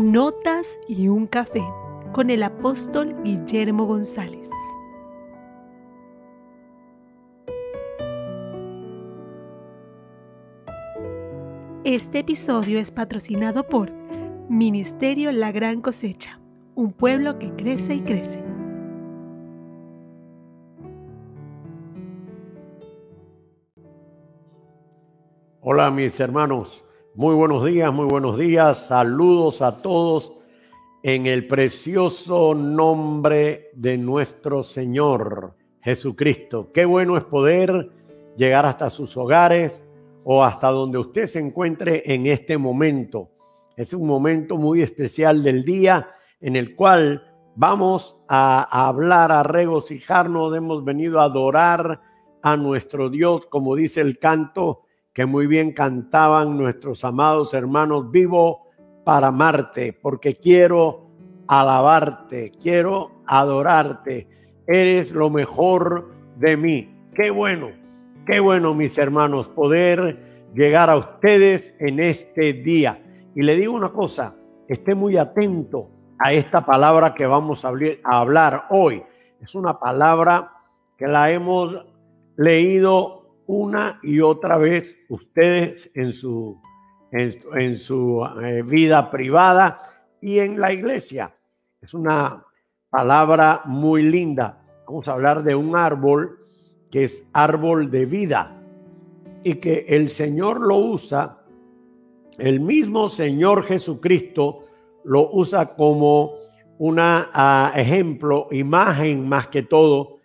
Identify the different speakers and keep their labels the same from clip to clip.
Speaker 1: Notas y un café con el apóstol Guillermo González. Este episodio es patrocinado por Ministerio La Gran Cosecha, un pueblo que crece y crece.
Speaker 2: Hola mis hermanos, muy buenos días, muy buenos días, saludos a todos en el precioso nombre de nuestro Señor Jesucristo. Qué bueno es poder llegar hasta sus hogares o hasta donde usted se encuentre en este momento. Es un momento muy especial del día en el cual vamos a, hablar, a regocijarnos, hemos venido a adorar a nuestro Dios, como dice el canto que muy bien cantaban nuestros amados hermanos, vivo para amarte, porque quiero alabarte, quiero adorarte, eres lo mejor de mí. Qué bueno, qué bueno mis hermanos, poder llegar a ustedes en este día. Y le digo una cosa, esté muy atento a esta palabra que vamos a hablar hoy. Es una palabra que la hemos leído una y otra vez ustedes en su, en, su eh, vida privada y en la iglesia. Es una palabra muy linda. Vamos a hablar de un árbol que es árbol de vida y que el Señor lo usa, el mismo Señor Jesucristo lo usa como un ah, ejemplo, imagen más que todo,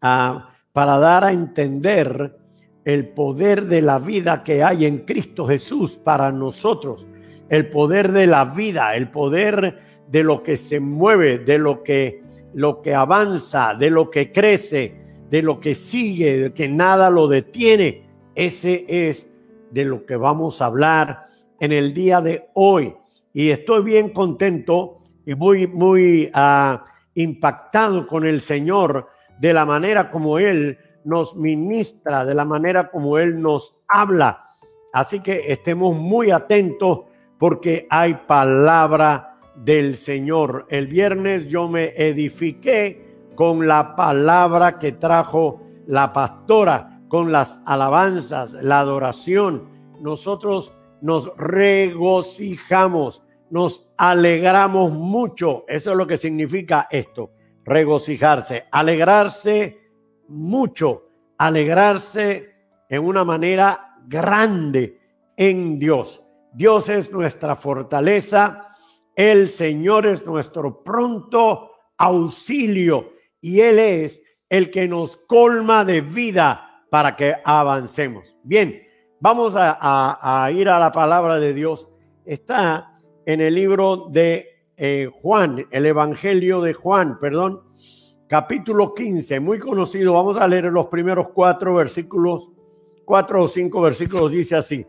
Speaker 2: ah, para dar a entender el poder de la vida que hay en Cristo Jesús para nosotros, el poder de la vida, el poder de lo que se mueve, de lo que lo que avanza, de lo que crece, de lo que sigue, de que nada lo detiene. Ese es de lo que vamos a hablar en el día de hoy. Y estoy bien contento y muy, muy ah, impactado con el Señor de la manera como Él nos ministra, de la manera como Él nos habla. Así que estemos muy atentos porque hay palabra del Señor. El viernes yo me edifiqué con la palabra que trajo la pastora, con las alabanzas, la adoración. Nosotros nos regocijamos, nos alegramos mucho. Eso es lo que significa esto, regocijarse, alegrarse mucho, alegrarse en una manera grande en Dios. Dios es nuestra fortaleza, el Señor es nuestro pronto auxilio y Él es el que nos colma de vida para que avancemos. Bien, vamos a, ir a la palabra de Dios. Está en el libro de eh, Juan, el Evangelio de Juan, perdón, capítulo 15, muy conocido. Vamos a leer los primeros cuatro versículos, cuatro o cinco versículos, dice así.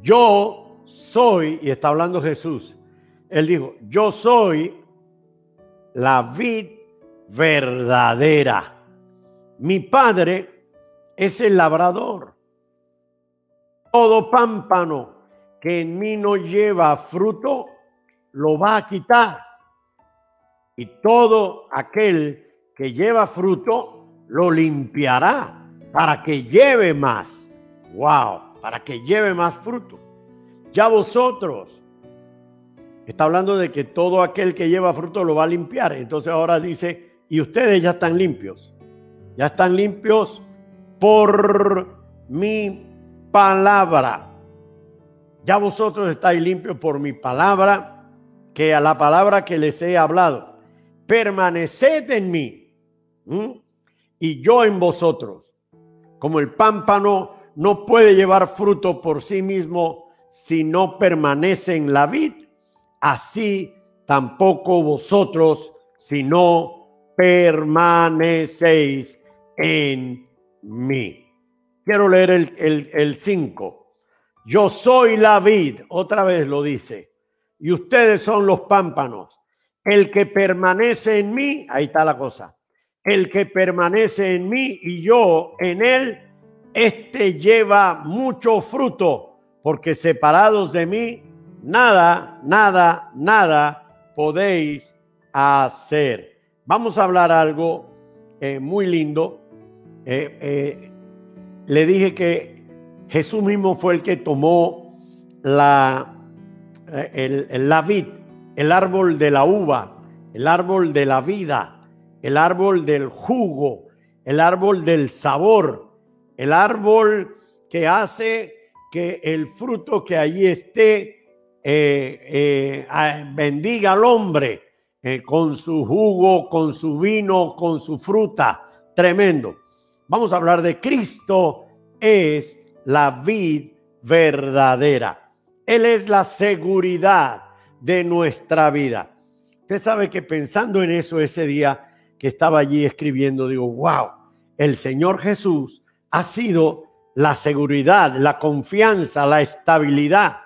Speaker 2: Yo soy, y está hablando Jesús, él dijo, yo soy la vid verdadera. Mi padre es el labrador. Todo pámpano que en mí no lleva fruto, lo va a quitar y todo aquel que lleva fruto lo limpiará para que lleve más. Wow, para que lleve más fruto. Ya vosotros, está hablando de que todo aquel que lleva fruto lo va a limpiar. Entonces ahora dice, y ustedes ya están limpios. Ya están limpios por mi palabra. Ya vosotros estáis limpios por mi palabra, que a la palabra que les he hablado permaneced en mí y yo en vosotros. Como el pámpano no puede llevar fruto por sí mismo si no permanece en la vid, así tampoco vosotros si no permanecéis en mí. Quiero leer el 5. Yo soy la vid, otra vez lo dice, y ustedes son los pámpanos. El que permanece en mí, ahí está la cosa. El que permanece en mí y yo en él, este lleva mucho fruto, porque separados de mí nada, nada, nada podéis hacer. Vamos a hablar algo eh, muy lindo. Eh, eh, le dije que Jesús mismo fue el que tomó la, el, la vid, el árbol de la uva, el árbol de la vida, el árbol del jugo, el árbol del sabor, el árbol que hace que el fruto que allí esté bendiga al hombre con su jugo, con su vino, con su fruta. Tremendo. Vamos a hablar de Cristo es la vid verdadera. Él es la seguridad de nuestra vida. Usted sabe que pensando en eso ese día que estaba allí escribiendo, digo, wow, el Señor Jesús ha sido la seguridad, la confianza, la estabilidad.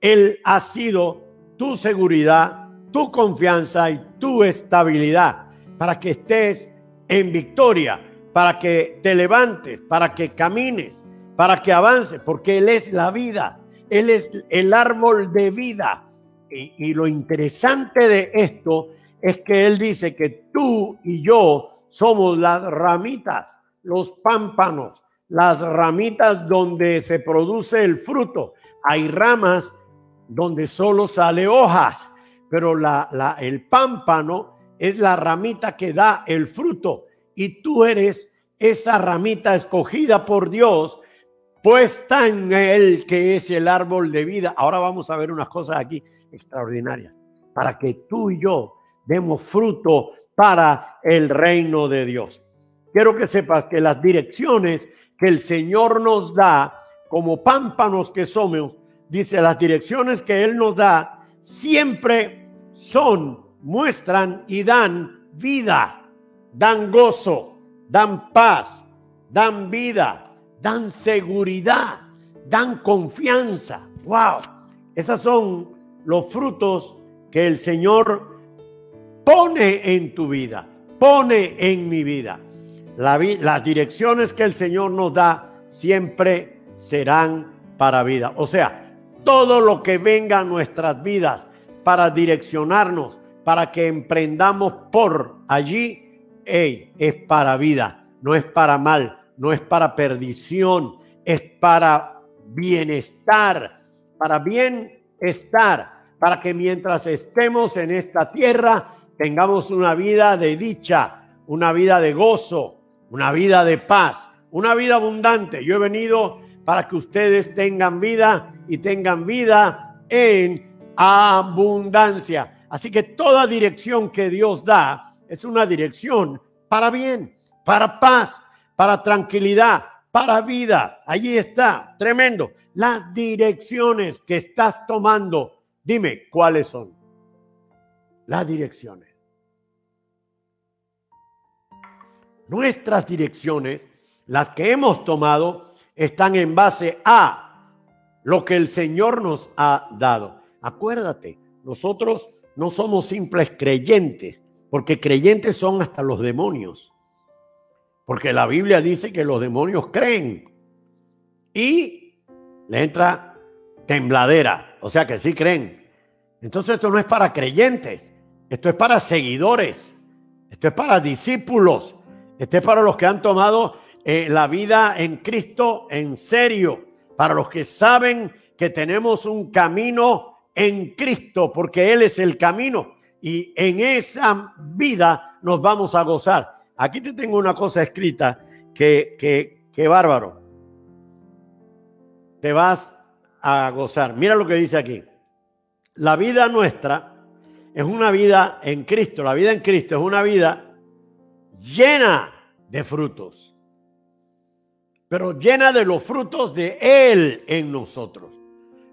Speaker 2: Él ha sido tu seguridad, tu confianza y tu estabilidad para que estés en victoria, para que te levantes, para que camines, para que avances, porque Él es la vida, Él es el árbol de vida. Y, lo interesante de esto es que Él dice que tú y yo somos las ramitas, los pámpanos, las ramitas donde se produce el fruto. Hay ramas donde solo sale hojas pero la, el pámpano es la ramita que da el fruto y tú eres esa ramita escogida por Dios, puesta en él que es el árbol de vida. Ahora vamos a ver unas cosas aquí extraordinarias, para que tú y yo demos fruto para el reino de Dios. Quiero que sepas que las direcciones que el Señor nos da como pámpanos que somos, dice las direcciones que Él nos da, siempre son, muestran y dan vida, dan gozo, dan paz, dan vida, dan seguridad, dan confianza. ¡Wow! Esos son los frutos que el Señor pone en tu vida, pone en mi vida. las direcciones que el Señor nos da siempre serán para vida. O sea, todo lo que venga a nuestras vidas para direccionarnos, para que emprendamos por allí, es para vida, no es para mal, no es para perdición, es para bienestar, para bienestar, para que mientras estemos en esta tierra tengamos una vida de dicha, una vida de gozo, una vida de paz, una vida abundante. Yo he venido para que ustedes tengan vida y tengan vida en abundancia. Así que toda dirección que Dios da es una dirección para bien, para paz, para tranquilidad, para vida. Allí está, tremendo. Las direcciones que estás tomando, dime cuáles son. Las direcciones. Nuestras direcciones, las que hemos tomado, están en base a lo que el Señor nos ha dado. Acuérdate, nosotros no somos simples creyentes, porque creyentes son hasta los demonios. Porque la Biblia dice que los demonios creen y le entra tembladera, o sea que sí creen. Entonces esto no es para creyentes, esto es para seguidores, esto es para discípulos, esto es para los que han tomado eh, la vida en Cristo en serio, para los que saben que tenemos un camino en Cristo, porque Él es el camino y en esa vida nos vamos a gozar. Aquí te tengo una cosa escrita que, que, que bárbaro. Te vas a gozar. Mira lo que dice aquí. La vida nuestra es una vida en Cristo. La vida en Cristo es una vida llena de frutos pero llena de los frutos de Él en nosotros.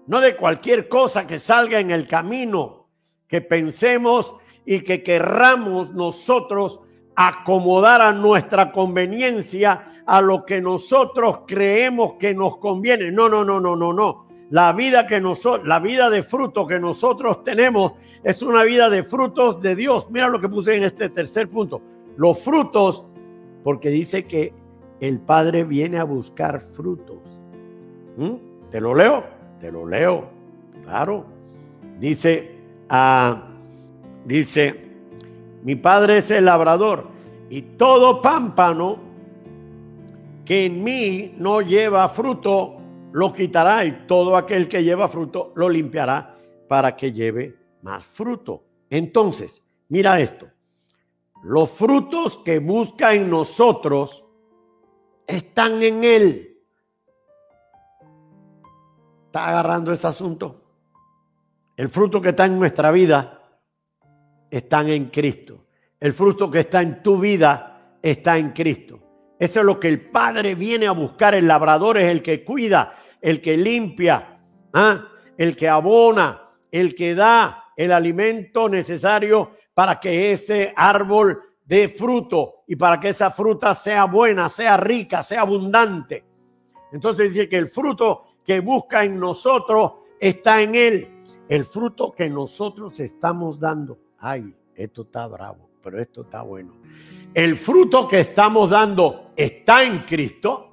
Speaker 2: No de cualquier cosa que salga en el camino, que pensemos y que querramos nosotros acomodar a nuestra conveniencia a lo que nosotros creemos que nos conviene. No, no, no, no, no, no. La vida que nosotros, la vida de fruto que nosotros tenemos es una vida de frutos de Dios. Mira lo que puse en este tercer punto. Los frutos, porque dice que el Padre viene a buscar frutos. ¿Mm? ¿Te lo leo? Te lo leo. Claro. Dice, ah, dice, mi padre es el labrador y todo pámpano que en mí no lleva fruto, lo quitará y todo aquel que lleva fruto lo limpiará para que lleve más fruto. Entonces, mira esto. Los frutos que busca en nosotros están en Él. ¿Está agarrando ese asunto? El fruto que está en nuestra vida están en Cristo. El fruto que está en tu vida está en Cristo. Eso es lo que el Padre viene a buscar. El labrador es el que cuida, el que limpia, ¿ah? el que abona, el que da el alimento necesario para que ese árbol dé fruto y para que esa fruta sea buena, sea rica, sea abundante. Entonces dice que el fruto que busca en nosotros está en él. El fruto que nosotros estamos dando. Ay, esto está bravo, pero esto está bueno. El fruto que estamos dando está en Cristo.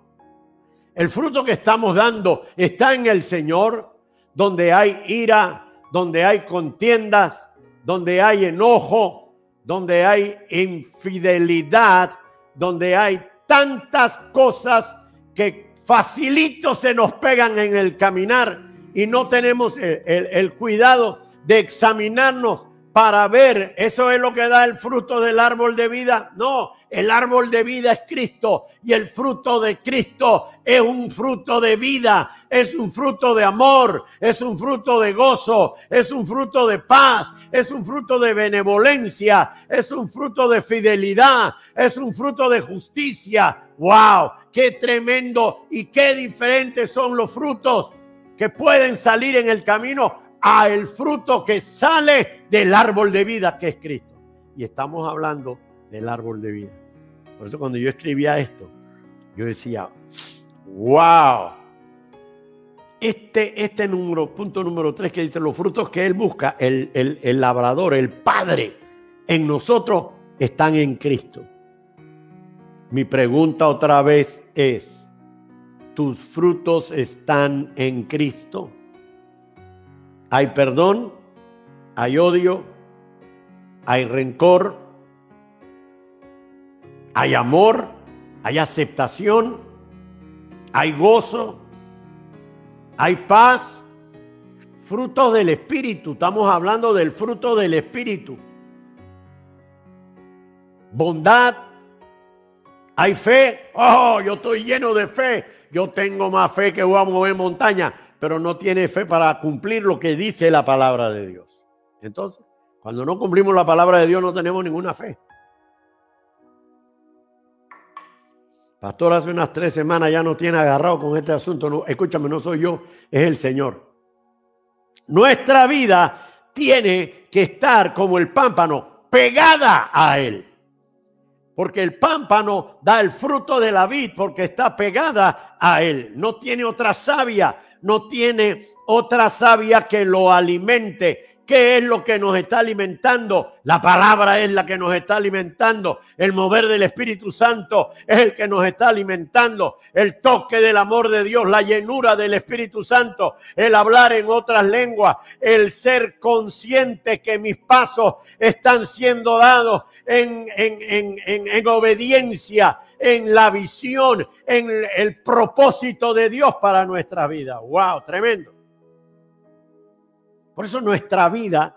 Speaker 2: El fruto que estamos dando está en el Señor, donde hay ira, donde hay contiendas, donde hay enojo, donde hay infidelidad, donde hay tantas cosas que facilito se nos pegan en el caminar y no tenemos el, cuidado de examinarnos para ver, eso es lo que da el fruto del árbol de vida. No, el árbol de vida es Cristo y el fruto de Cristo es un fruto de vida, es un fruto de amor, es un fruto de gozo, es un fruto de paz, es un fruto de benevolencia, es un fruto de fidelidad, es un fruto de justicia. ¡Wow! ¡Qué tremendo y qué diferentes son los frutos que pueden salir en el camino a el fruto que sale del árbol de vida que es Cristo. Y estamos hablando del árbol de vida. Por eso cuando yo escribía esto, yo decía, wow. Este, este número, punto número tres que dice los frutos que él busca, el, el, el labrador, el Padre, en nosotros están en Cristo. Mi pregunta otra vez es, ¿tus frutos están en Cristo? Hay perdón, hay odio, hay rencor, hay amor, hay aceptación, hay gozo, hay paz, frutos del Espíritu. Estamos hablando del fruto del Espíritu. Bondad, hay fe. Oh, yo estoy lleno de fe. Yo tengo más fe que voy a mover montaña pero no tiene fe para cumplir lo que dice la palabra de Dios. Entonces, cuando no cumplimos la palabra de Dios no tenemos ninguna fe. Pastor, hace unas tres semanas ya no tiene agarrado con este asunto. No, escúchame, no soy yo, es el Señor. Nuestra vida tiene que estar como el pámpano, pegada a Él. Porque el pámpano da el fruto de la vid porque está pegada a Él. No tiene otra savia no tiene otra savia que lo alimente. ¿Qué es lo que nos está alimentando? La palabra es la que nos está alimentando. El mover del Espíritu Santo es el que nos está alimentando. El toque del amor de Dios, la llenura del Espíritu Santo, el hablar en otras lenguas, el ser consciente que mis pasos están siendo dados en, en, en, en obediencia, en la visión, en el propósito de Dios para nuestra vida. ¡Wow! Tremendo. Por eso nuestra vida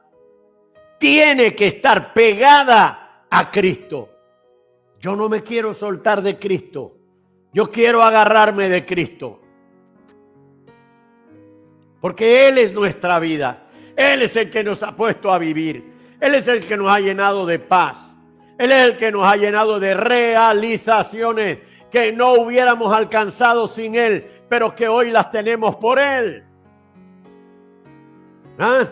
Speaker 2: tiene que estar pegada a Cristo. Yo no me quiero soltar de Cristo. Yo quiero agarrarme de Cristo. Porque Él es nuestra vida. Él es el que nos ha puesto a vivir. Él es el que nos ha llenado de paz. Él es el que nos ha llenado de realizaciones que no hubiéramos alcanzado sin Él, pero que hoy las tenemos por Él. ¿Ah?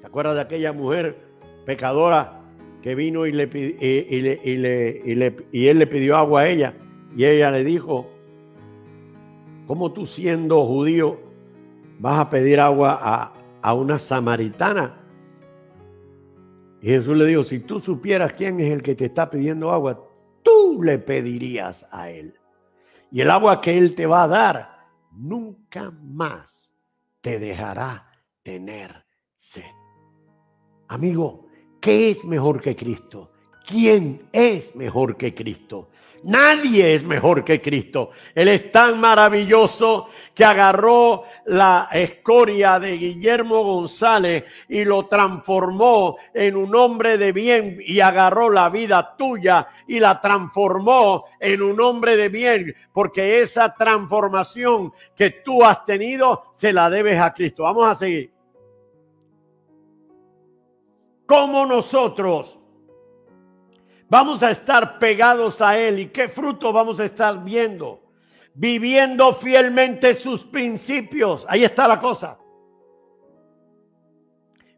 Speaker 2: ¿Se acuerda de aquella mujer pecadora que vino y, le, y, él le pidió agua a ella? Y ella le dijo, ¿cómo tú siendo judío vas a pedir agua a, a una samaritana? Y Jesús le dijo, si tú supieras quién es el que te está pidiendo agua, tú le pedirías a él. Y el agua que él te va a dar nunca más te dejará tener sed. Amigo, ¿qué es mejor que Cristo? ¿Quién es mejor que Cristo? Nadie es mejor que Cristo. Él es tan maravilloso que agarró la escoria de Guillermo González y lo transformó en un hombre de bien y agarró la vida tuya y la transformó en un hombre de bien, porque esa transformación que tú has tenido se la debes a Cristo. Vamos a seguir. Como nosotros Vamos a estar pegados a Él. ¿Y qué fruto vamos a estar viendo? Viviendo fielmente sus principios. Ahí está la cosa.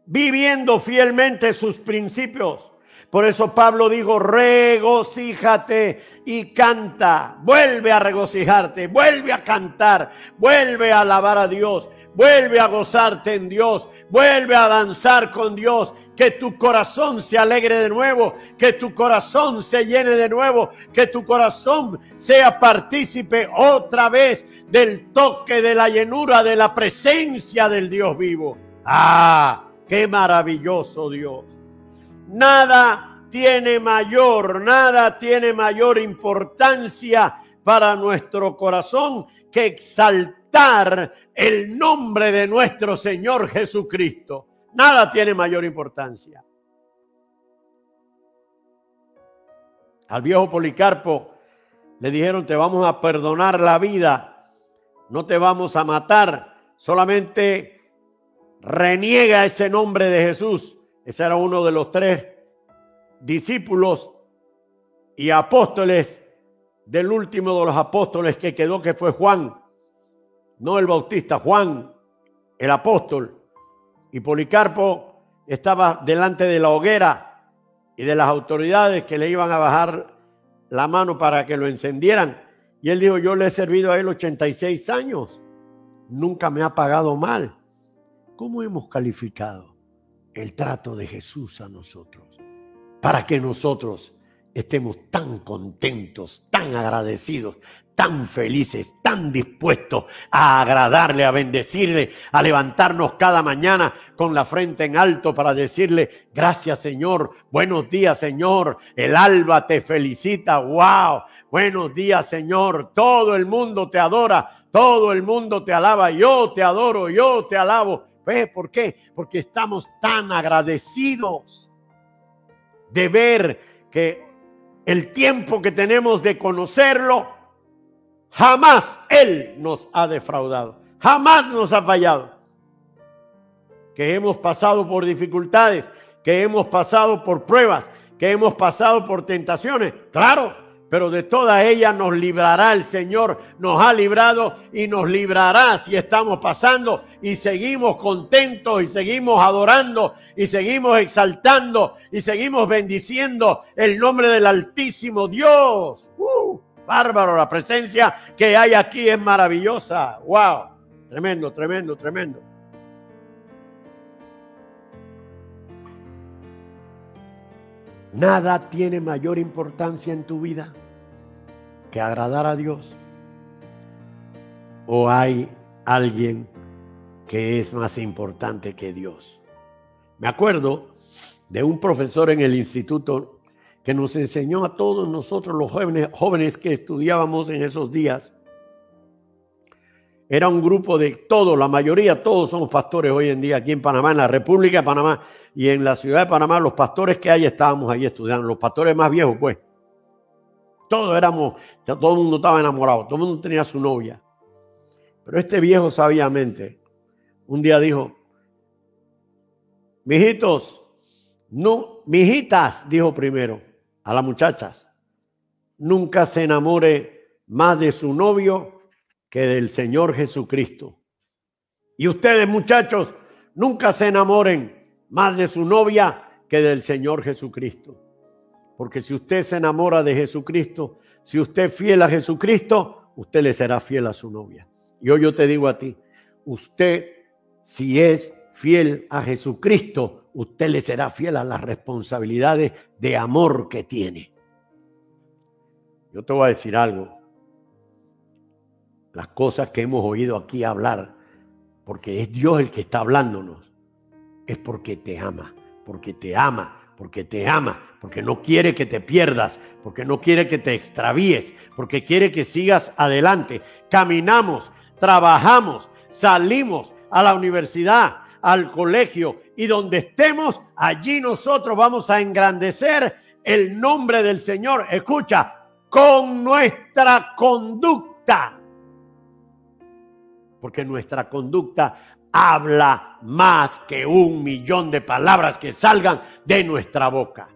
Speaker 2: Viviendo fielmente sus principios. Por eso Pablo dijo, regocíjate y canta. Vuelve a regocijarte, vuelve a cantar, vuelve a alabar a Dios, vuelve a gozarte en Dios, vuelve a danzar con Dios que tu corazón se alegre de nuevo, que tu corazón se llene de nuevo, que tu corazón sea partícipe otra vez del toque de la llenura de la presencia del Dios vivo. Ah, qué maravilloso Dios. Nada tiene mayor, nada tiene mayor importancia para nuestro corazón que exaltar el nombre de nuestro Señor Jesucristo. Nada tiene mayor importancia. Al viejo Policarpo le dijeron, te vamos a perdonar la vida, no te vamos a matar, solamente reniega ese nombre de Jesús. Ese era uno de los tres discípulos y apóstoles del último de los apóstoles que quedó, que fue Juan, no el bautista, Juan, el apóstol. Y Policarpo estaba delante de la hoguera y de las autoridades que le iban a bajar la mano para que lo encendieran. Y él dijo, yo le he servido a él 86 años, nunca me ha pagado mal. ¿Cómo hemos calificado el trato de Jesús a nosotros? Para que nosotros estemos tan contentos, tan agradecidos, tan felices, tan dispuestos a agradarle, a bendecirle, a levantarnos cada mañana con la frente en alto para decirle, gracias Señor, buenos días Señor, el alba te felicita, wow, buenos días Señor, todo el mundo te adora, todo el mundo te alaba, yo te adoro, yo te alabo. ¿Ves por qué? Porque estamos tan agradecidos de ver que el tiempo que tenemos de conocerlo, jamás Él nos ha defraudado, jamás nos ha fallado. Que hemos pasado por dificultades, que hemos pasado por pruebas, que hemos pasado por tentaciones, claro, pero de todas ellas nos librará el Señor, nos ha librado y nos librará si estamos pasando y seguimos contentos y seguimos adorando y seguimos exaltando y seguimos bendiciendo el nombre del Altísimo Dios. ¡Uh! Bárbaro, la presencia que hay aquí es maravillosa. ¡Wow! Tremendo, tremendo, tremendo. Nada tiene mayor importancia en tu vida que agradar a Dios? ¿O hay alguien que es más importante que Dios? Me acuerdo de un profesor en el instituto que nos enseñó a todos nosotros los jóvenes, jóvenes que estudiábamos en esos días. Era un grupo de todos, la mayoría, todos somos pastores hoy en día aquí en Panamá, en la República de Panamá y en la ciudad de Panamá, los pastores que hay estábamos ahí estudiando, los pastores más viejos, pues. Todos éramos, todo el mundo estaba enamorado, todo el mundo tenía su novia. Pero este viejo sabiamente un día dijo, mijitos, no, mijitas, dijo primero a las muchachas, nunca se enamore más de su novio que del Señor Jesucristo. Y ustedes, muchachos, nunca se enamoren más de su novia que del Señor Jesucristo. Porque si usted se enamora de Jesucristo, si usted es fiel a Jesucristo, usted le será fiel a su novia. Y hoy yo te digo a ti, usted si es fiel a Jesucristo, usted le será fiel a las responsabilidades de amor que tiene. Yo te voy a decir algo. Las cosas que hemos oído aquí hablar, porque es Dios el que está hablándonos, es porque te ama porque te ama, porque te ama, porque no quiere que te pierdas, porque no quiere que te extravíes, porque quiere que sigas adelante. Caminamos, trabajamos, salimos a la universidad, al colegio y donde estemos, allí nosotros vamos a engrandecer el nombre del Señor. Escucha, con nuestra conducta. Porque nuestra conducta habla más que un millón de palabras que salgan de nuestra boca.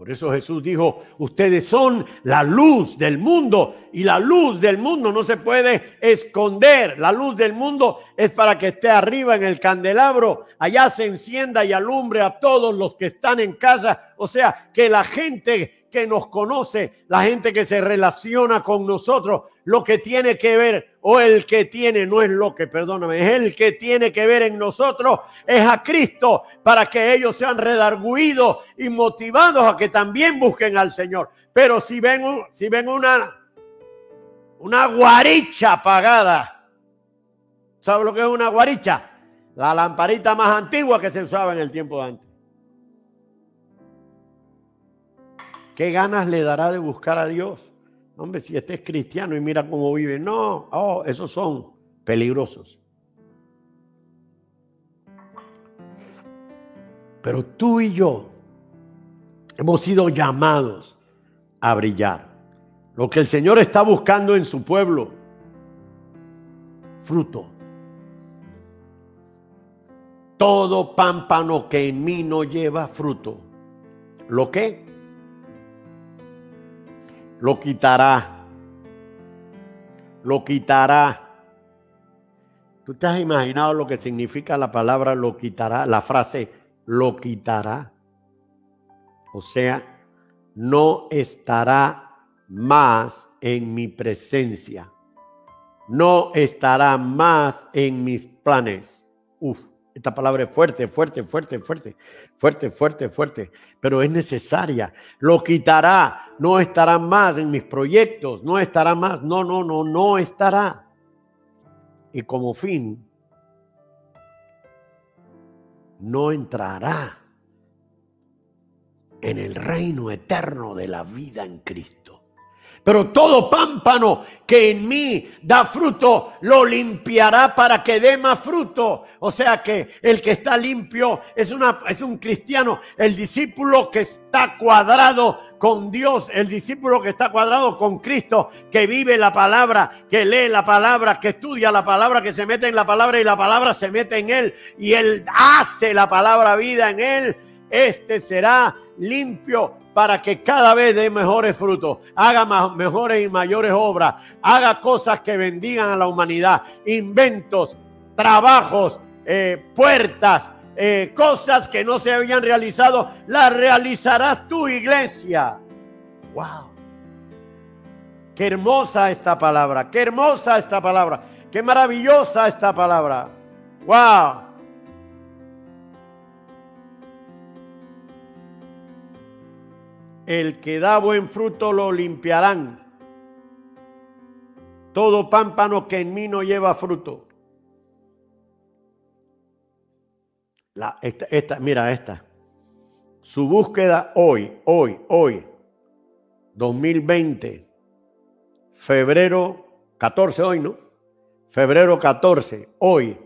Speaker 2: Por eso Jesús dijo, ustedes son la luz del mundo y la luz del mundo no se puede esconder. La luz del mundo es para que esté arriba en el candelabro, allá se encienda y alumbre a todos los que están en casa. O sea, que la gente que nos conoce, la gente que se relaciona con nosotros, lo que tiene que ver, o el que tiene, no es lo que, perdóname, es el que tiene que ver en nosotros, es a Cristo, para que ellos sean redarguidos y motivados a que también busquen al Señor. Pero si ven, si ven una, una guaricha apagada, ¿sabe lo que es una guaricha? La lamparita más antigua que se usaba en el tiempo de antes. ¿Qué ganas le dará de buscar a Dios? Hombre, si este es cristiano y mira cómo vive. No, oh, esos son peligrosos. Pero tú y yo hemos sido llamados a brillar. Lo que el Señor está buscando en su pueblo, fruto. Todo pámpano que en mí no lleva fruto. ¿Lo qué? Lo quitará. Lo quitará. ¿Tú te has imaginado lo que significa la palabra lo quitará? La frase lo quitará. O sea, no estará más en mi presencia. No estará más en mis planes. Uf. Esta palabra es fuerte, fuerte, fuerte, fuerte, fuerte, fuerte, fuerte, pero es necesaria. Lo quitará, no estará más en mis proyectos, no estará más, no, no, no, no estará. Y como fin, no entrará en el reino eterno de la vida en Cristo. Pero todo pámpano que en mí da fruto, lo limpiará para que dé más fruto. O sea que el que está limpio es, una, es un cristiano. El discípulo que está cuadrado con Dios, el discípulo que está cuadrado con Cristo, que vive la palabra, que lee la palabra, que estudia la palabra, que se mete en la palabra y la palabra se mete en él y él hace la palabra vida en él. Este será limpio para que cada vez dé mejores frutos, haga mejores y mayores obras, haga cosas que bendigan a la humanidad, inventos, trabajos, eh, puertas, eh, cosas que no se habían realizado, las realizarás tu iglesia. ¡Wow! Qué hermosa esta palabra, qué hermosa esta palabra, qué maravillosa esta palabra. ¡Wow! El que da buen fruto lo limpiarán. Todo pámpano que en mí no lleva fruto. La, esta, esta, mira esta. Su búsqueda hoy, hoy, hoy, 2020, febrero 14, hoy, ¿no? Febrero 14, hoy,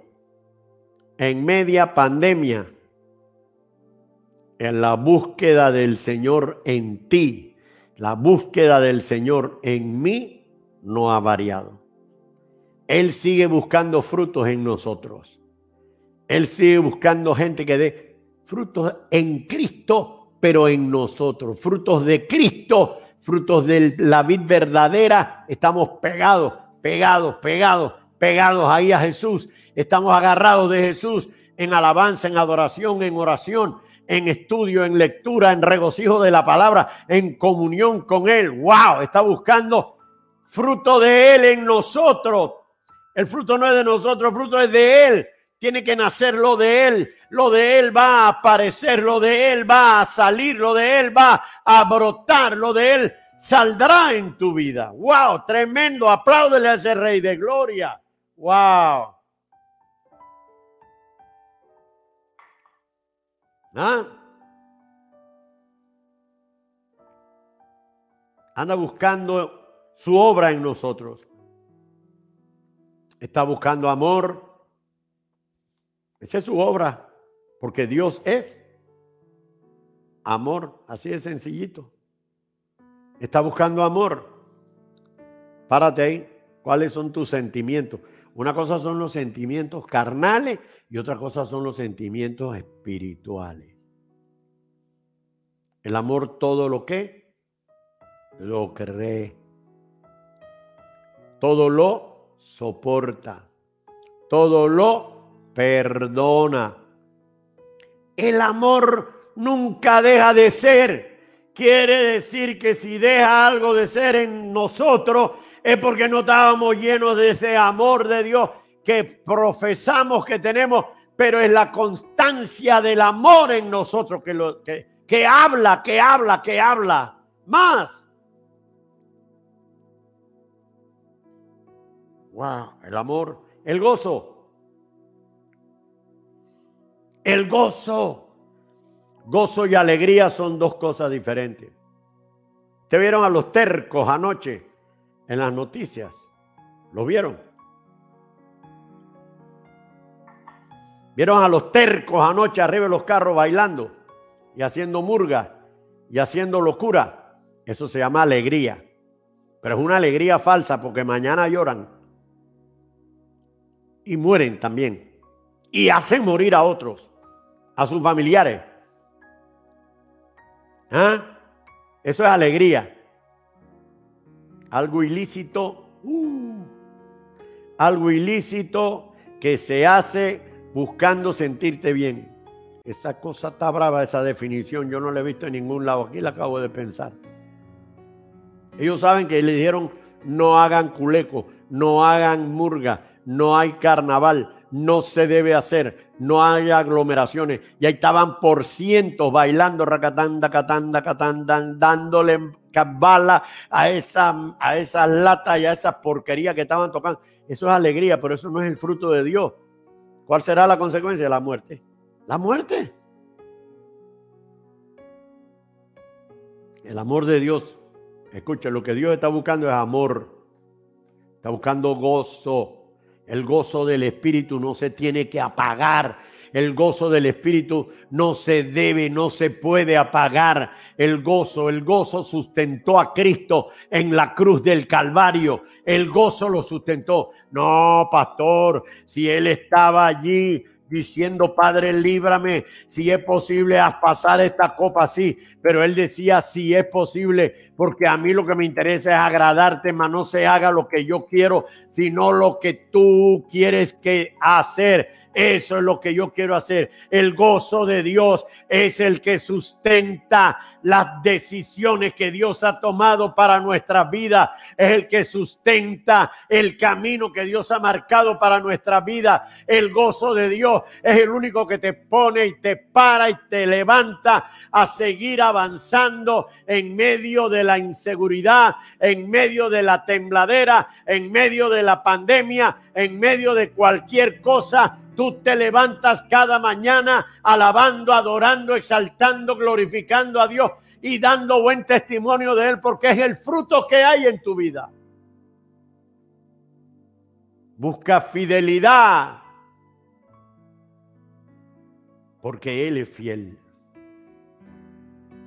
Speaker 2: en media pandemia, en la búsqueda del Señor en ti, la búsqueda del Señor en mí no ha variado. Él sigue buscando frutos en nosotros. Él sigue buscando gente que dé frutos en Cristo, pero en nosotros. Frutos de Cristo, frutos de la vid verdadera. Estamos pegados, pegados, pegados, pegados ahí a Jesús. Estamos agarrados de Jesús en alabanza, en adoración, en oración en estudio, en lectura, en regocijo de la palabra, en comunión con Él. ¡Wow! Está buscando fruto de Él en nosotros. El fruto no es de nosotros, el fruto es de Él. Tiene que nacer lo de Él. Lo de Él va a aparecer, lo de Él va a salir, lo de Él va a brotar, lo de Él saldrá en tu vida. ¡Wow! Tremendo. Apláudele a ese Rey de Gloria. ¡Wow! ¿Ah? Anda buscando su obra en nosotros. Está buscando amor. Esa es su obra, porque Dios es amor, así de sencillito. Está buscando amor. Párate ahí. ¿Cuáles son tus sentimientos? Una cosa son los sentimientos carnales y otra cosa son los sentimientos espirituales. El amor todo lo que lo cree. Todo lo soporta. Todo lo perdona. El amor nunca deja de ser. Quiere decir que si deja algo de ser en nosotros es porque no estábamos llenos de ese amor de Dios que profesamos que tenemos, pero es la constancia del amor en nosotros que, lo, que, que habla, que habla, que habla. Más. Wow, el amor, el gozo. El gozo. Gozo y alegría son dos cosas diferentes. ¿Te vieron a los tercos anoche en las noticias? ¿Lo vieron? ¿Vieron a los tercos anoche arriba de los carros bailando y haciendo murga y haciendo locura? Eso se llama alegría. Pero es una alegría falsa porque mañana lloran y mueren también. Y hacen morir a otros, a sus familiares. ¿Ah? Eso es alegría. Algo ilícito, uh, algo ilícito que se hace buscando sentirte bien. Esa cosa está brava, esa definición. Yo no la he visto en ningún lado. Aquí la acabo de pensar. Ellos saben que le dijeron no hagan culeco, no hagan murga, no hay carnaval, no se debe hacer, no hay aglomeraciones. Y ahí estaban por cientos bailando racatanda, catanda, catanda, dándole bala a esa, a esa lata y a esa porquería que estaban tocando. Eso es alegría, pero eso no es el fruto de Dios. ¿Cuál será la consecuencia? La muerte. La muerte. El amor de Dios. Escucha, lo que Dios está buscando es amor. Está buscando gozo. El gozo del Espíritu no se tiene que apagar. El gozo del Espíritu no se debe, no se puede apagar. El gozo, el gozo sustentó a Cristo en la cruz del Calvario. El gozo lo sustentó. No, pastor, si Él estaba allí diciendo, Padre, líbrame, si es posible, haz pasar esta copa así. Pero él decía, si es posible, porque a mí lo que me interesa es agradarte, mas no se haga lo que yo quiero, sino lo que tú quieres que hacer. Eso es lo que yo quiero hacer. El gozo de Dios es el que sustenta las decisiones que Dios ha tomado para nuestra vida. Es el que sustenta el camino que Dios ha marcado para nuestra vida. El gozo de Dios es el único que te pone y te para y te levanta a seguir avanzando en medio de la inseguridad, en medio de la tembladera, en medio de la pandemia, en medio de cualquier cosa Tú te levantas cada mañana alabando, adorando, exaltando, glorificando a Dios y dando buen testimonio de Él porque es el fruto que hay en tu vida. Busca fidelidad porque Él es fiel.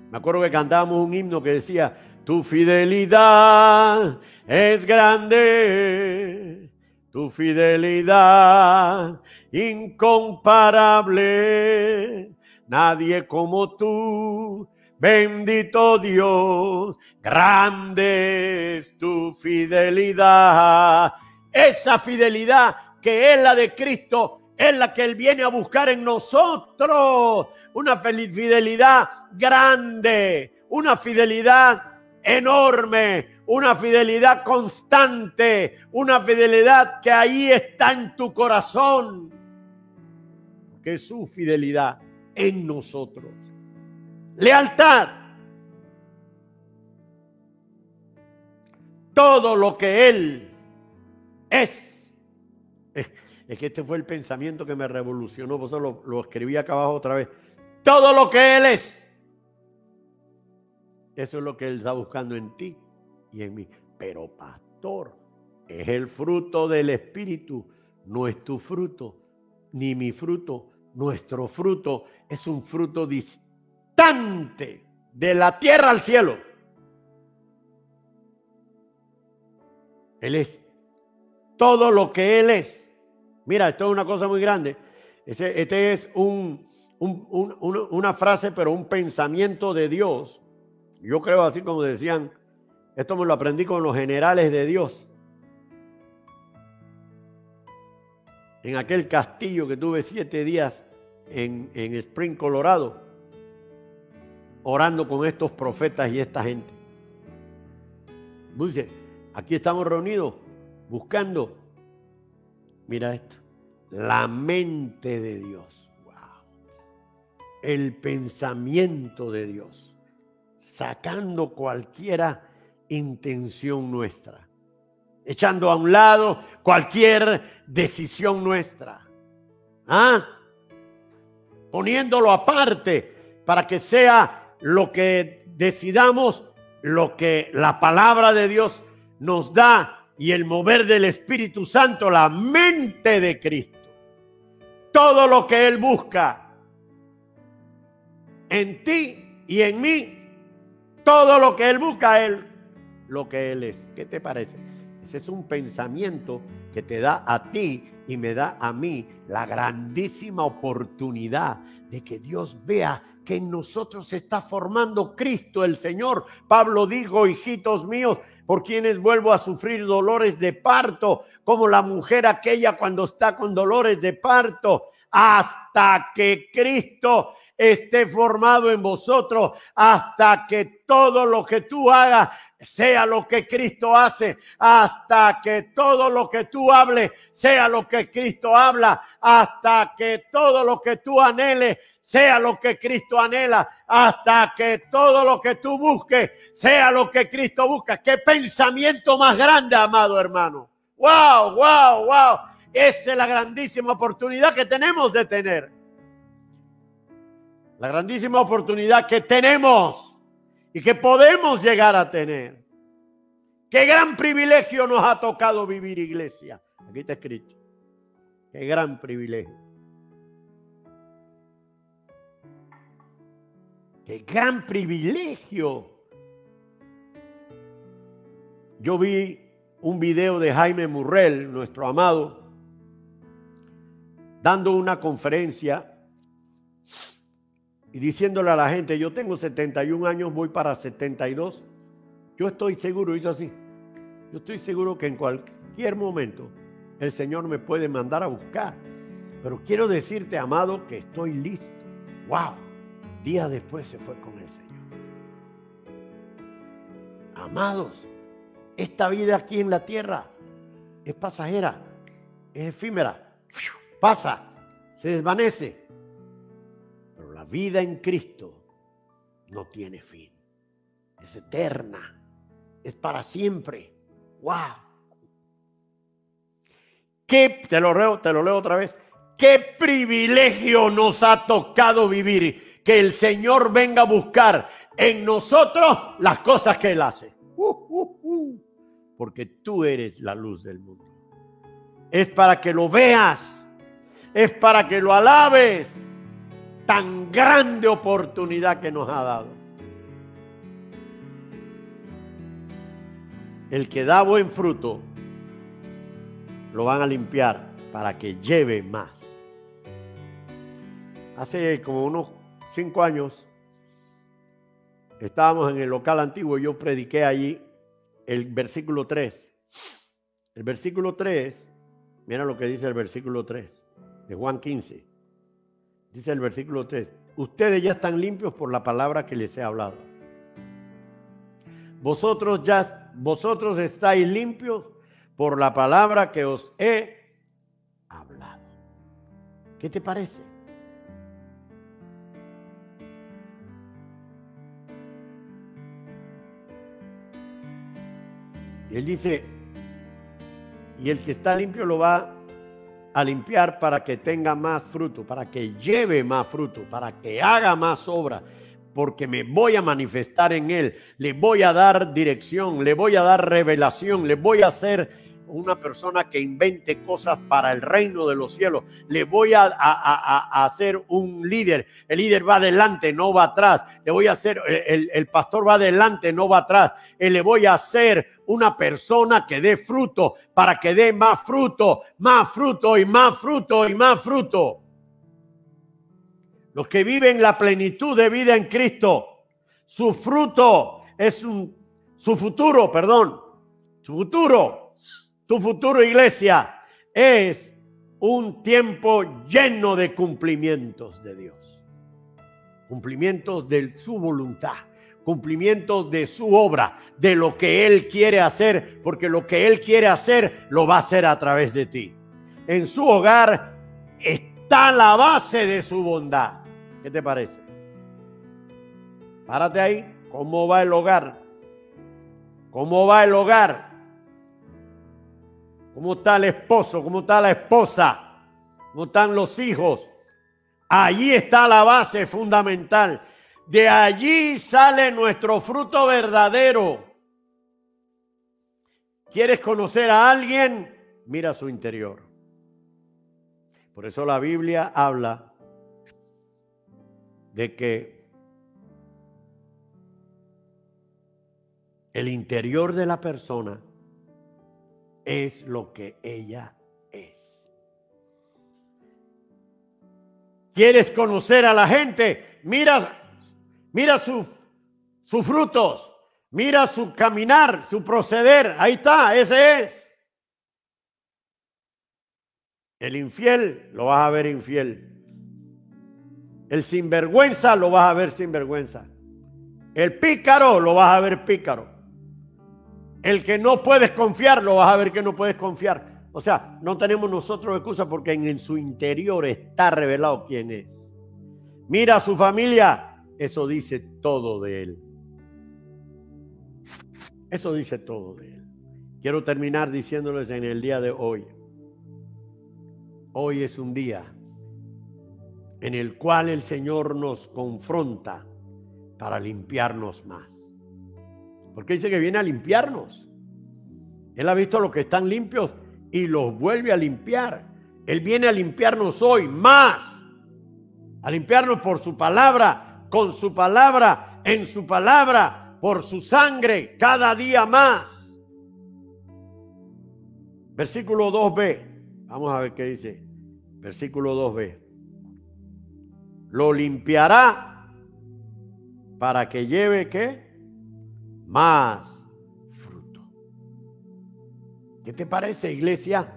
Speaker 2: Me acuerdo que cantábamos un himno que decía, tu fidelidad es grande, tu fidelidad incomparable, nadie como tú, bendito Dios, grande es tu fidelidad. Esa fidelidad que es la de Cristo es la que Él viene a buscar en nosotros. Una fidelidad grande, una fidelidad enorme, una fidelidad constante, una fidelidad que ahí está en tu corazón que su fidelidad en nosotros. Lealtad. Todo lo que Él es. Es que este fue el pensamiento que me revolucionó, por eso lo, lo escribí acá abajo otra vez. Todo lo que Él es. Eso es lo que Él está buscando en ti y en mí. Pero pastor, es el fruto del Espíritu, no es tu fruto, ni mi fruto. Nuestro fruto es un fruto distante de la tierra al cielo. Él es todo lo que Él es. Mira, esto es una cosa muy grande. Este, es un, una frase, pero un pensamiento de Dios. Yo creo así como decían, esto me lo aprendí con los generales de Dios. En aquel castillo que tuve siete días en, en Spring, Colorado, orando con estos profetas y esta gente. Dice, aquí estamos reunidos buscando, mira esto, la mente de Dios. El pensamiento de Dios. Sacando cualquiera intención nuestra. Echando a un lado cualquier decisión nuestra. ¿Ah? Poniéndolo aparte para que sea lo que decidamos, lo que la palabra de Dios nos da y el mover del Espíritu Santo, la mente de Cristo. Todo lo que Él busca en ti y en mí, todo lo que Él busca, Él lo que Él es. ¿Qué te parece? Ese es un pensamiento que te da a ti y me da a mí la grandísima oportunidad de que Dios vea que en nosotros se está formando Cristo el Señor. Pablo dijo, hijitos míos, por quienes vuelvo a sufrir dolores de parto, como la mujer aquella cuando está con dolores de parto, hasta que Cristo esté formado en vosotros, hasta que todo lo que tú hagas sea lo que Cristo hace, hasta que todo lo que tú hables sea lo que Cristo habla, hasta que todo lo que tú anheles sea lo que Cristo anhela, hasta que todo lo que tú busques sea lo que Cristo busca. Qué pensamiento más grande, amado hermano. Wow, wow, wow. Esa es la grandísima oportunidad que tenemos de tener. La grandísima oportunidad que tenemos y que podemos llegar a tener. Qué gran privilegio nos ha tocado vivir, iglesia. Aquí está escrito. Qué gran privilegio. Qué gran privilegio. Yo vi un video de Jaime Murrell, nuestro amado, dando una conferencia y diciéndole a la gente, yo tengo 71 años, voy para 72. Yo estoy seguro, hizo así, yo estoy seguro que en cualquier momento el Señor me puede mandar a buscar. Pero quiero decirte, amado, que estoy listo. ¡Wow! Días después se fue con el Señor. Amados, esta vida aquí en la tierra es pasajera, es efímera, pasa, se desvanece. Vida en Cristo no tiene fin, es eterna, es para siempre. ¡Wow! ¿Qué, te lo leo, te lo leo otra vez. Qué privilegio nos ha tocado vivir que el Señor venga a buscar en nosotros las cosas que Él hace. Uh, uh, uh. Porque tú eres la luz del mundo. Es para que lo veas. Es para que lo alabes. Tan grande oportunidad que nos ha dado. El que da buen fruto, lo van a limpiar para que lleve más. Hace como unos cinco años, estábamos en el local antiguo y yo prediqué allí el versículo 3. El versículo 3, mira lo que dice el versículo 3 de Juan 15. Dice el versículo 3, ustedes ya están limpios por la palabra que les he hablado. Vosotros ya, vosotros estáis limpios por la palabra que os he hablado. ¿Qué te parece? Y él dice, y el que está limpio lo va a limpiar para que tenga más fruto, para que lleve más fruto, para que haga más obra, porque me voy a manifestar en él, le voy a dar dirección, le voy a dar revelación, le voy a hacer una persona que invente cosas para el reino de los cielos. Le voy a, hacer un líder. El líder va adelante, no va atrás. Le voy a hacer, el, el pastor va adelante, no va atrás. Y le voy a hacer una persona que dé fruto para que dé más fruto, más fruto y más fruto y más fruto. Los que viven la plenitud de vida en Cristo, su fruto es un, su futuro, perdón, su futuro tu futuro iglesia es un tiempo lleno de cumplimientos de Dios. Cumplimientos de su voluntad, cumplimientos de su obra, de lo que Él quiere hacer, porque lo que Él quiere hacer lo va a hacer a través de ti. En su hogar está la base de su bondad. ¿Qué te parece? Párate ahí. ¿Cómo va el hogar? ¿Cómo va el hogar? ¿Cómo está el esposo? ¿Cómo está la esposa? ¿Cómo están los hijos? Allí está la base fundamental. De allí sale nuestro fruto verdadero. ¿Quieres conocer a alguien? Mira su interior. Por eso la Biblia habla de que el interior de la persona es lo que ella es. ¿Quieres conocer a la gente? Mira, mira sus frutos, mira su caminar, su proceder. Ahí está, ese es. El infiel lo vas a ver infiel. El sinvergüenza lo vas a ver sinvergüenza. El pícaro lo vas a ver pícaro. El que no puedes confiar, lo vas a ver que no puedes confiar. O sea, no tenemos nosotros excusa porque en, su interior está revelado quién es. Mira a su familia, eso dice todo de él. Eso dice todo de él. Quiero terminar diciéndoles en el día de hoy. Hoy es un día en el cual el Señor nos confronta para limpiarnos más. Porque dice que viene a limpiarnos. Él ha visto los que están limpios y los vuelve a limpiar. Él viene a limpiarnos hoy más. A limpiarnos por su palabra, con su palabra, en su palabra, por su sangre, cada día más. Versículo 2b. Vamos a ver qué dice. Versículo 2b. Lo limpiará para que lleve qué? Más fruto. ¿Qué te parece, iglesia?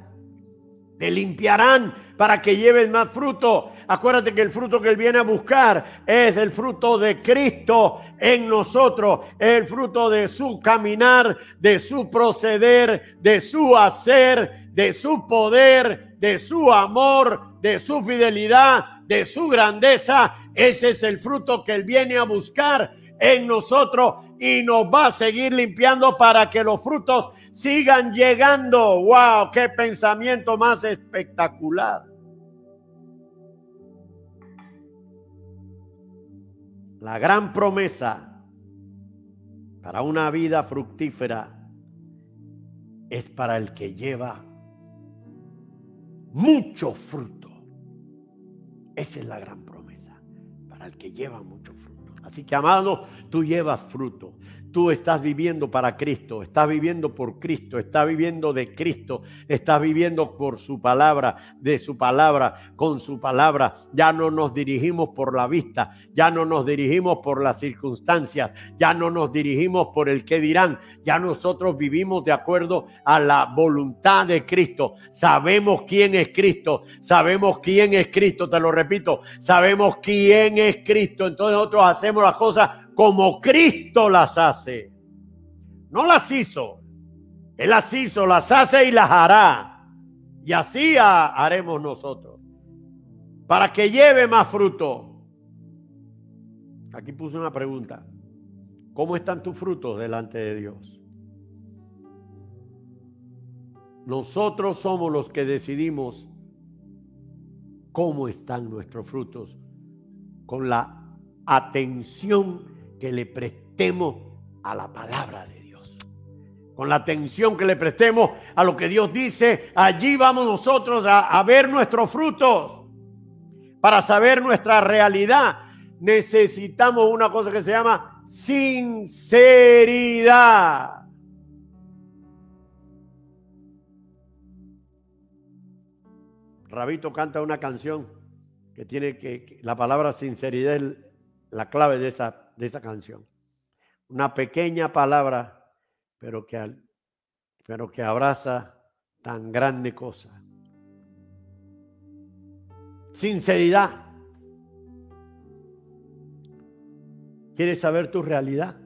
Speaker 2: Te limpiarán para que lleves más fruto. Acuérdate que el fruto que Él viene a buscar es el fruto de Cristo en nosotros, el fruto de su caminar, de su proceder, de su hacer, de su poder, de su amor, de su fidelidad, de su grandeza. Ese es el fruto que Él viene a buscar en nosotros y nos va a seguir limpiando para que los frutos sigan llegando. ¡Wow! ¡Qué pensamiento más espectacular! La gran promesa para una vida fructífera es para el que lleva mucho fruto. Esa es la gran promesa, para el que lleva mucho. Así que, amado, tú llevas fruto. Tú estás viviendo para Cristo, estás viviendo por Cristo, estás viviendo de Cristo, estás viviendo por su palabra, de su palabra, con su palabra. Ya no nos dirigimos por la vista, ya no nos dirigimos por las circunstancias, ya no nos dirigimos por el que dirán, ya nosotros vivimos de acuerdo a la voluntad de Cristo. Sabemos quién es Cristo, sabemos quién es Cristo, te lo repito, sabemos quién es Cristo. Entonces nosotros hacemos las cosas como Cristo las hace. No las hizo. Él las hizo, las hace y las hará. Y así haremos nosotros. Para que lleve más fruto. Aquí puse una pregunta. ¿Cómo están tus frutos delante de Dios? Nosotros somos los que decidimos cómo están nuestros frutos, con la atención que le prestemos a la palabra de Dios. Con la atención que le prestemos a lo que Dios dice, allí vamos nosotros a, ver nuestros frutos. Para saber nuestra realidad necesitamos una cosa que se llama sinceridad. Rabito canta una canción que tiene que, la palabra sinceridad es la clave de esa, de esa canción. Una pequeña palabra, pero que, pero que abraza tan grande cosa. Sinceridad. ¿Quieres saber tu realidad?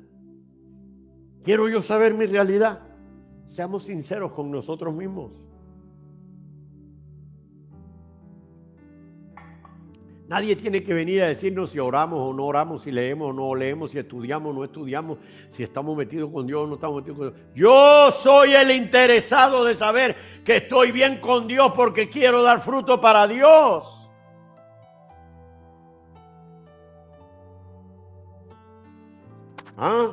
Speaker 2: Quiero yo saber mi realidad. Seamos sinceros con nosotros mismos. Nadie tiene que venir a decirnos si oramos o no oramos, si leemos o no leemos, si estudiamos o no estudiamos, si estamos metidos con Dios o no estamos metidos con Dios. Yo soy el interesado de saber que estoy bien con Dios porque quiero dar fruto para Dios. ¿Ah?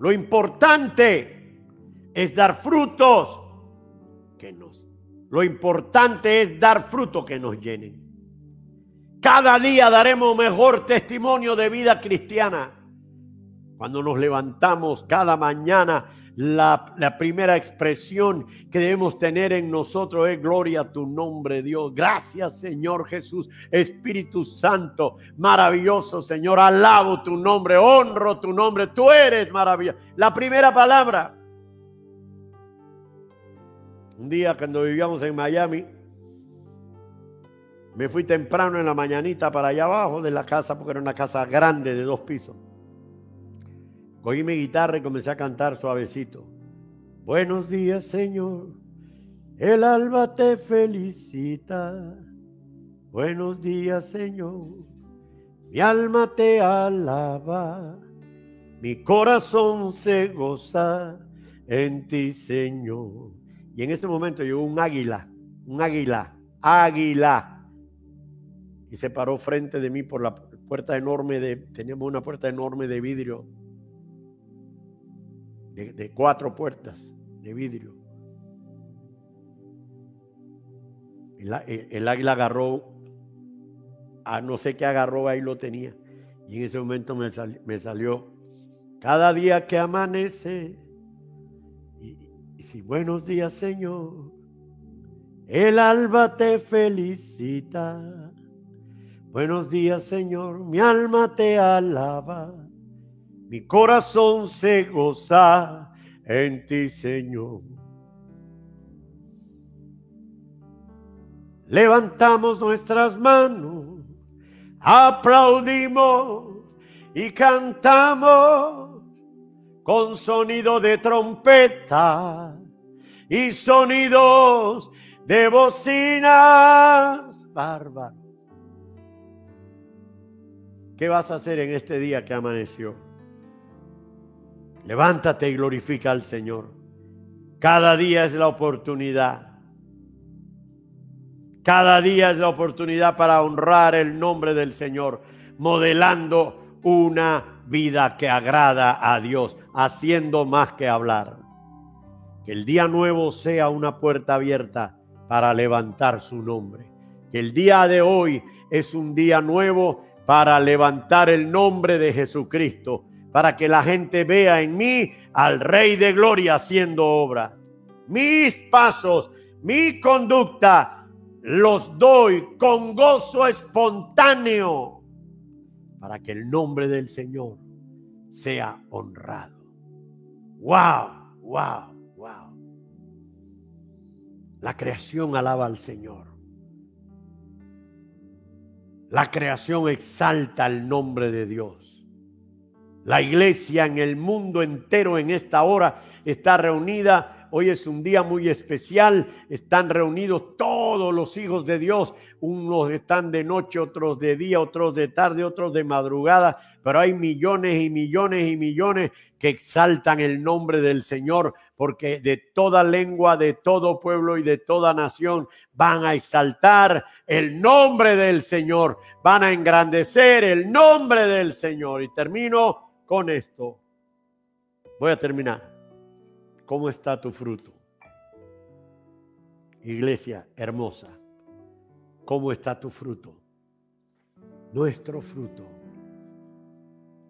Speaker 2: Lo importante es dar frutos que nos. Lo importante es dar frutos que nos llenen. Cada día daremos mejor testimonio de vida cristiana. Cuando nos levantamos cada mañana, la, primera expresión que debemos tener en nosotros es gloria a tu nombre, Dios. Gracias, Señor Jesús, Espíritu Santo, maravilloso, Señor. Alabo tu nombre, honro tu nombre. Tú eres maravilloso. La primera palabra. Un día cuando vivíamos en Miami, me fui temprano en la mañanita para allá abajo de la casa, porque era una casa grande de dos pisos. Cogí mi guitarra y comencé a cantar suavecito. Buenos días, Señor. El alba te felicita. Buenos días, Señor. Mi alma te alaba. Mi corazón se goza en ti, Señor. Y en ese momento llegó un águila, un águila, águila y se paró frente de mí por la puerta enorme de, teníamos una puerta enorme de vidrio, de, cuatro puertas de vidrio. El, águila agarró, a no sé qué agarró, ahí lo tenía. Y en ese momento me, me salió, cada día que amanece, y si buenos días Señor, el alba te felicita. Buenos días, Señor, mi alma te alaba, mi corazón se goza en ti, Señor. Levantamos nuestras manos, aplaudimos y cantamos con sonido de trompeta y sonidos de bocinas bárbaras ¿Qué vas a hacer en este día que amaneció? Levántate y glorifica al Señor. Cada día es la oportunidad. Cada día es la oportunidad para honrar el nombre del Señor, modelando una vida que agrada a Dios, haciendo más que hablar. Que el día nuevo sea una puerta abierta para levantar su nombre. Que el día de hoy es un día nuevo para levantar el nombre de Jesucristo, para que la gente vea en mí al Rey de Gloria haciendo obra. Mis pasos, mi conducta, los doy con gozo espontáneo, para que el nombre del Señor sea honrado. ¡Wow! ¡Wow! ¡Wow! La creación alaba al Señor. La creación exalta el nombre de Dios. La iglesia en el mundo entero en esta hora está reunida. Hoy es un día muy especial. Están reunidos todos los hijos de Dios unos están de noche, otros de día, otros de tarde, otros de madrugada, pero hay millones y millones y millones que exaltan el nombre del Señor, porque de toda lengua, de todo pueblo y de toda nación van a exaltar el nombre del Señor, van a engrandecer el nombre del Señor. Y termino con esto. Voy a terminar. ¿Cómo está tu fruto? Iglesia hermosa ¿Cómo está tu fruto? Nuestro fruto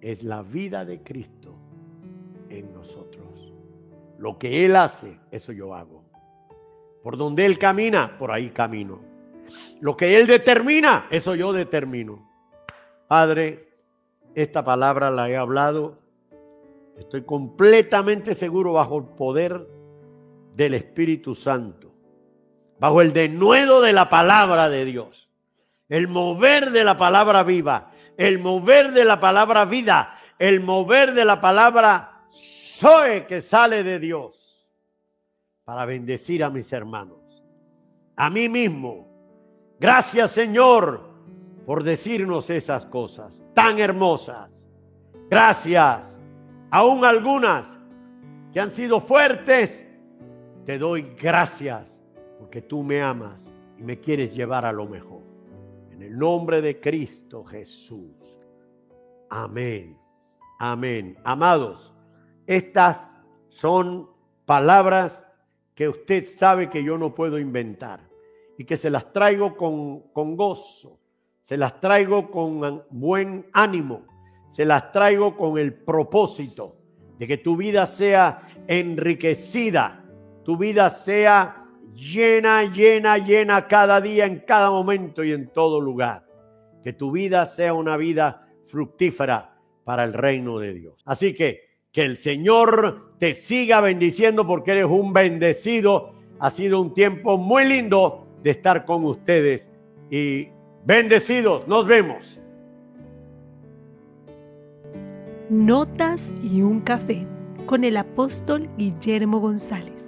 Speaker 2: es la vida de Cristo en nosotros. Lo que Él hace, eso yo hago. Por donde Él camina, por ahí camino. Lo que Él determina, eso yo determino. Padre, esta palabra la he hablado. Estoy completamente seguro bajo el poder del Espíritu Santo bajo el denuedo de la palabra de Dios, el mover de la palabra viva, el mover de la palabra vida, el mover de la palabra soy que sale de Dios para bendecir a mis hermanos, a mí mismo. Gracias Señor por decirnos esas cosas tan hermosas. Gracias. Aún algunas que han sido fuertes, te doy gracias porque tú me amas y me quieres llevar a lo mejor. En el nombre de Cristo Jesús. Amén. Amén. Amados, estas son palabras que usted sabe que yo no puedo inventar y que se las traigo con, con gozo, se las traigo con buen ánimo, se las traigo con el propósito de que tu vida sea enriquecida, tu vida sea llena, llena, llena cada día, en cada momento y en todo lugar. Que tu vida sea una vida fructífera para el reino de Dios. Así que que el Señor te siga bendiciendo porque eres un bendecido. Ha sido un tiempo muy lindo de estar con ustedes y bendecidos. Nos vemos.
Speaker 1: Notas y un café con el apóstol Guillermo González.